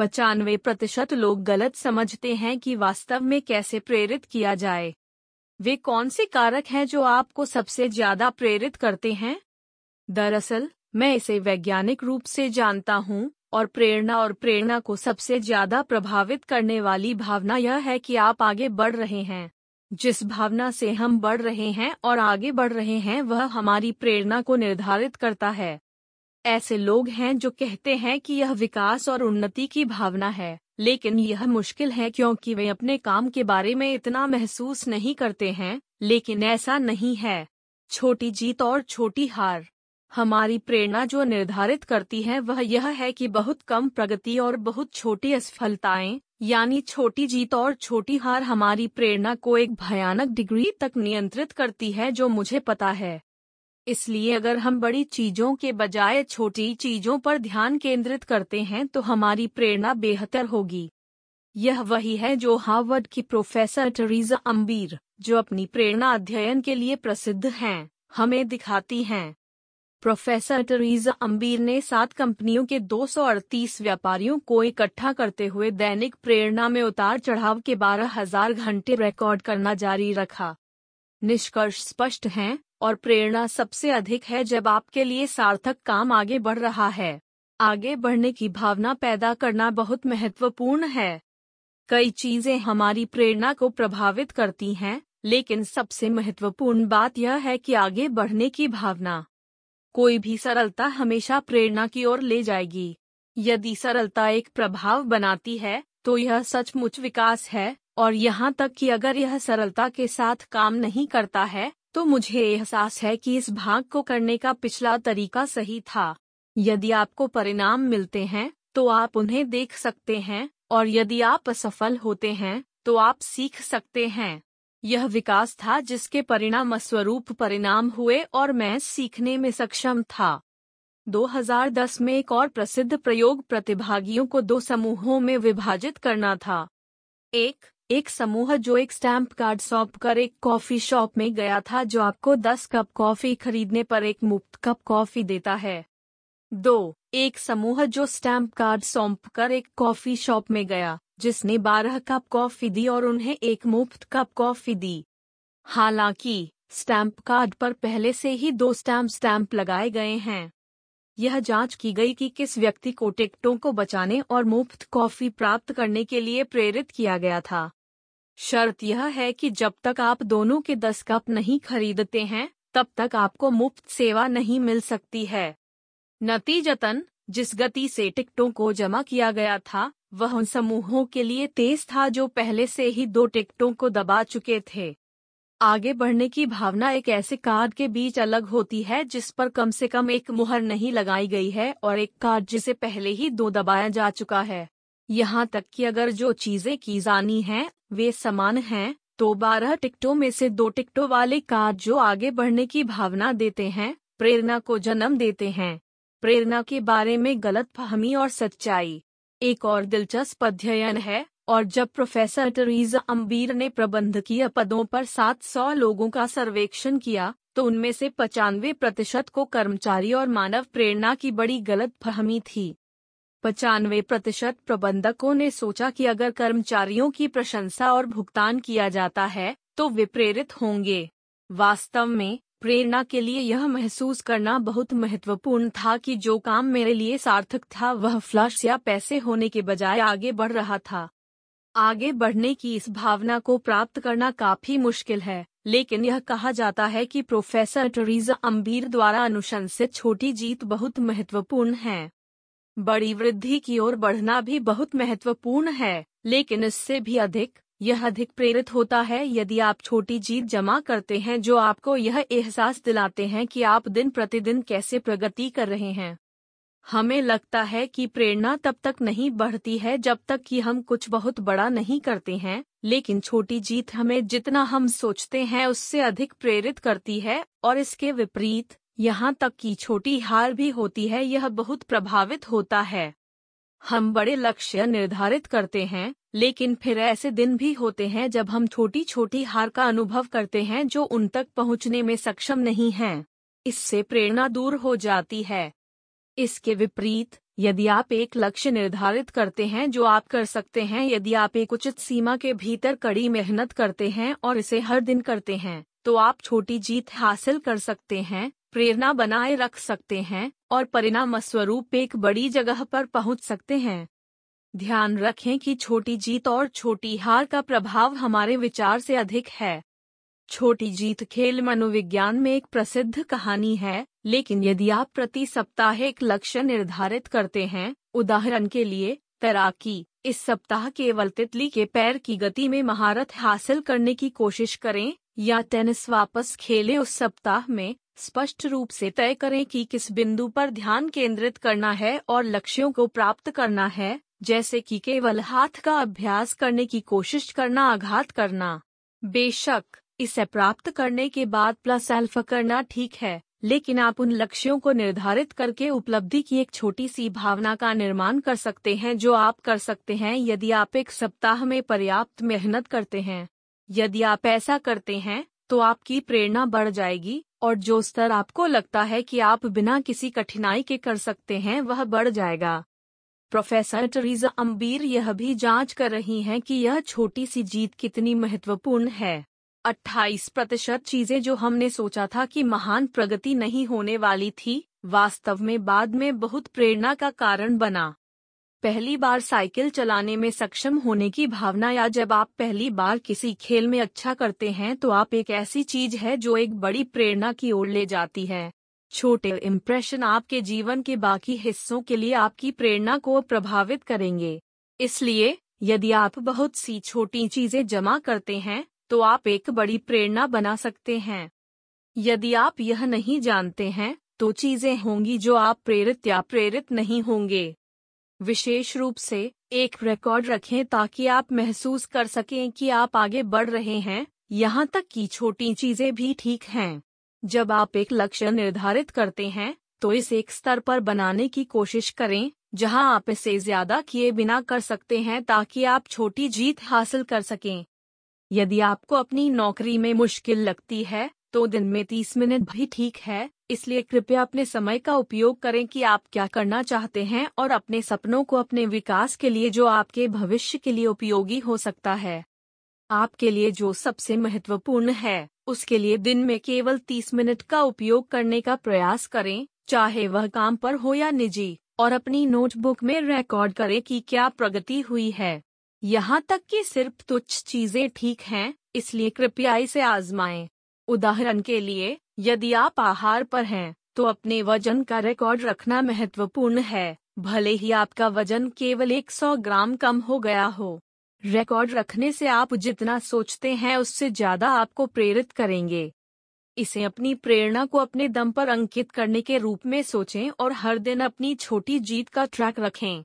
पचानवे प्रतिशत लोग गलत समझते हैं कि वास्तव में कैसे प्रेरित किया जाए। वे कौन से कारक हैं जो आपको सबसे ज़्यादा प्रेरित करते हैं? दरअसल, मैं इसे वैज्ञानिक रूप से जानता हूँ, और प्रेरणा और प्रेरणा को सबसे ज़्यादा प्रभावित करने वाली भावना यह है कि आप आगे बढ़ रहे हैं। जिस भावना से हम बढ़ रहे हैं और आगे बढ़ रहे हैं, वह हमारी प्रेरणा को निर्धारित करता है। ऐसे लोग हैं जो कहते हैं कि यह विकास और उन्नति की भावना है, लेकिन यह मुश्किल है क्योंकि वे अपने काम के बारे में इतना महसूस नहीं करते हैं, लेकिन ऐसा नहीं है। छोटी जीत और छोटी हार। हमारी प्रेरणा जो निर्धारित करती है वह यह है कि बहुत कम प्रगति और बहुत छोटी असफलताएँ, यानी छोटी जीत और छोटी हार हमारी प्रेरणा को एक भयानक डिग्री तक नियंत्रित करती है जो मुझे पता है। इसलिए अगर हम बड़ी चीज़ों के बजाय छोटी चीज़ों पर ध्यान केंद्रित करते हैं तो हमारी प्रेरणा बेहतर होगी। यह वही है जो हार्वर्ड की प्रोफेसर टरीजा अम्बीर, जो अपनी प्रेरणा अध्ययन के लिए प्रसिद्ध हैं, हमें दिखाती हैं। प्रोफेसर टरीजा अम्बीर ने सात कंपनियों के 238 व्यापारियों को इकट्ठा करते हुए दैनिक प्रेरणा में उतार चढ़ाव के बारह हज़ार घंटे रिकॉर्ड करना जारी रखा। निष्कर्ष स्पष्ट हैं और प्रेरणा सबसे अधिक है जब आपके लिए सार्थक काम आगे बढ़ रहा है। आगे बढ़ने की भावना पैदा करना बहुत महत्वपूर्ण है। कई चीज़ें हमारी प्रेरणा को प्रभावित करती हैं, लेकिन सबसे महत्वपूर्ण बात यह है कि आगे बढ़ने की भावना। कोई भी सरलता हमेशा प्रेरणा की ओर ले जाएगी। यदि सरलता एक प्रभाव बनाती है तो यह सचमुच विकास है, और यहाँ तक कि अगर यह सरलता के साथ काम नहीं करता है तो मुझे एहसास है कि इस भाग को करने का पिछला तरीका सही था। यदि आपको परिणाम मिलते हैं तो आप उन्हें देख सकते हैं, और यदि आप असफल होते हैं तो आप सीख सकते हैं। यह विकास था जिसके परिणाम स्वरूप परिणाम हुए और मैं सीखने में सक्षम था। 2010 में एक और प्रसिद्ध प्रयोग प्रतिभागियों को दो समूहों में विभाजित करना था। एक एक समूह जो एक स्टैंप कार्ड सौंप कर एक कॉफ़ी शॉप में गया था, जो आपको 10 कप कॉफ़ी खरीदने पर एक मुफ़्त कप कॉफ़ी देता है। दो, एक समूह जो स्टैंप कार्ड सौंप कर एक कॉफ़ी शॉप में गया, जिसने बारह कप कॉफ़ी दी और उन्हें एक मुफ़्त कप कॉफ़ी दी। हालाँकि, स्टैंप कार्ड पर पहले से ही दो स्टैम्प स्टैम्प लगाए गए हैं। यह जाँच की गई कि किस व्यक्ति को टिकटों को बचाने और मुफ़्त कॉफ़ी प्राप्त करने के लिए प्रेरित किया गया था। शर्त यह है कि जब तक आप दोनों के दस कप नहीं खरीदते हैं, तब तक आपको मुफ़्त सेवा नहीं मिल सकती है। नतीजतन, जिस गति से टिकटों को जमा किया गया था, वह उन समूहों के लिए तेज था जो पहले से ही दो टिकटों को दबा चुके थे। आगे बढ़ने की भावना एक ऐसे कार्ड के बीच अलग होती है जिस पर कम से कम एक मुहर नहीं लगाई गई है और एक कार्ड जिसे पहले ही दो दबाया जा चुका है। यहाँ तक कि अगर जो चीज़ें की जानी हैं, वे समान हैं तो बारह टिकटों में से दो टिकटों वाले कार्ड जो आगे बढ़ने की भावना देते हैं, प्रेरणा को जन्म देते हैं। प्रेरणा के बारे में गलत फहमी और सच्चाई। एक और दिलचस्प अध्ययन है, और जब प्रोफेसर टरीजा अम्बीर ने प्रबंधकीय पदों पर 700 लोगों का सर्वेक्षण किया तो उनमें से पचानवे प्रतिशत को कर्मचारी और मानव प्रेरणा की बड़ी गलत फहमी थी। पचानवे प्रतिशत प्रबंधकों ने सोचा कि अगर कर्मचारियों की प्रशंसा और भुगतान किया जाता है तो वे प्रेरित होंगे। वास्तव में, प्रेरणा के लिए यह महसूस करना बहुत महत्वपूर्ण था कि जो काम मेरे लिए सार्थक था, वह फ्लश या पैसे होने के बजाय आगे बढ़ रहा था। आगे बढ़ने की इस भावना को प्राप्त करना काफ़ी मुश्किल है, लेकिन यह कहा जाता है कि प्रोफेसर टरीजा अम्बीर द्वारा अनुशंसित छोटी जीत बहुत महत्वपूर्ण है। बड़ी वृद्धि की ओर बढ़ना भी बहुत महत्वपूर्ण है, लेकिन इससे भी अधिक, यह अधिक प्रेरित होता है यदि आप छोटी जीत जमा करते हैं जो आपको यह एहसास दिलाते हैं कि आप दिन प्रतिदिन कैसे प्रगति कर रहे हैं। हमें लगता है कि प्रेरणा तब तक नहीं बढ़ती है जब तक कि हम कुछ बहुत बड़ा नहीं करते हैं, लेकिन छोटी जीत हमें जितना हम सोचते हैं उससे अधिक प्रेरित करती है, और इसके विपरीत यहाँ तक कि छोटी हार भी होती है, यह बहुत प्रभावित होता है। हम बड़े लक्ष्य निर्धारित करते हैं, लेकिन फिर ऐसे दिन भी होते हैं जब हम छोटी छोटी हार का अनुभव करते हैं जो उन तक पहुँचने में सक्षम नहीं हैं। इससे प्रेरणा दूर हो जाती है। इसके विपरीत, यदि आप एक लक्ष्य निर्धारित करते हैं जो आप कर सकते हैं, यदि आप एक उचित सीमा के भीतर कड़ी मेहनत करते हैं और इसे हर दिन करते हैं तो आप छोटी जीत हासिल कर सकते हैं, प्रेरणा बनाए रख सकते हैं, और परिणाम स्वरूप एक बड़ी जगह पर पहुँच सकते हैं। ध्यान रखें कि छोटी जीत और छोटी हार का प्रभाव हमारे विचार से अधिक है। छोटी जीत खेल मनोविज्ञान में एक प्रसिद्ध कहानी है, लेकिन यदि आप प्रति सप्ताह एक लक्ष्य निर्धारित करते हैं, उदाहरण के लिए, तैराकी, इस सप्ताह केवल तितली के पैर की गति में महारत हासिल करने की कोशिश करें या टेनिस वापस खेले उस सप्ताह में, स्पष्ट रूप से तय करें कि किस बिंदु पर ध्यान केंद्रित करना है और लक्ष्यों को प्राप्त करना है, जैसे कि केवल हाथ का अभ्यास करने की कोशिश करना, आघात करना। बेशक, इसे प्राप्त करने के बाद प्लस अल्फ़ा करना ठीक है, लेकिन आप उन लक्ष्यों को निर्धारित करके उपलब्धि की एक छोटी सी भावना का निर्माण कर सकते हैं जो आप कर सकते हैं यदि आप एक सप्ताह में पर्याप्त मेहनत करते हैं। यदि आप ऐसा करते हैं तो आपकी प्रेरणा बढ़ जाएगी, और जो स्तर आपको लगता है कि आप बिना किसी कठिनाई के कर सकते हैं, वह बढ़ जाएगा। प्रोफेसर टरीजा अम्बीर यह भी जाँच कर रही हैं कि यह छोटी सी जीत कितनी महत्वपूर्ण है। 28 प्रतिशत चीज़ें जो हमने सोचा था कि महान प्रगति नहीं होने वाली थी, वास्तव में बाद में बहुत प्रेरणा का कारण बना। पहली बार साइकिल चलाने में सक्षम होने की भावना या जब आप पहली बार किसी खेल में अच्छा करते हैं तो आप एक ऐसी चीज़ है जो एक बड़ी प्रेरणा की ओर ले जाती है। छोटे इम्प्रेशन आपके जीवन के बाकी हिस्सों के लिए आपकी प्रेरणा को प्रभावित करेंगे। इसलिए, यदि आप बहुत सी छोटी चीज़ें जमा करते हैं तो आप एक बड़ी प्रेरणा बना सकते हैं। यदि आप यह नहीं जानते हैं तो चीज़ें होंगी जो आप प्रेरित या प्रेरित नहीं होंगे। विशेष रूप से एक रिकॉर्ड रखें ताकि आप महसूस कर सकें कि आप आगे बढ़ रहे हैं। यहाँ तक कि छोटी चीज़ें भी ठीक हैं। जब आप एक लक्ष्य निर्धारित करते हैं तो इसे एक स्तर पर बनाने की कोशिश करें, जहाँ आप इसे ज़्यादा किए बिना कर सकते हैं ताकि आप छोटी जीत हासिल कर सकें। यदि आपको अपनी नौकरी में मुश्किल लगती है तो दिन में तीस मिनट भी ठीक है। इसलिए कृपया अपने समय का उपयोग करें कि आप क्या करना चाहते हैं और अपने सपनों को अपने विकास के लिए जो आपके भविष्य के लिए उपयोगी हो सकता है आपके लिए जो सबसे महत्वपूर्ण है, उसके लिए दिन में केवल 30 मिनट का उपयोग करने का प्रयास करें, चाहे वह काम पर हो या निजी, और अपनी नोटबुक में रिकॉर्ड करें कि क्या प्रगति हुई है यहाँ तक कि सिर्फ़ तुच्छ चीज़ें ठीक हैं, इसलिए कृपया इसे आजमाएँ। उदाहरण के लिए, यदि आप आहार पर हैं तो अपने वज़न का रिकॉर्ड रखना महत्वपूर्ण है, भले ही आपका वज़न केवल 100 ग्राम कम हो गया हो। रिकॉर्ड रखने से आप जितना सोचते हैं उससे ज़्यादा आपको प्रेरित करेंगे। इसे अपनी प्रेरणा को अपने दम पर अंकित करने के रूप में सोचें और हर दिन अपनी छोटी जीत का ट्रैक रखें।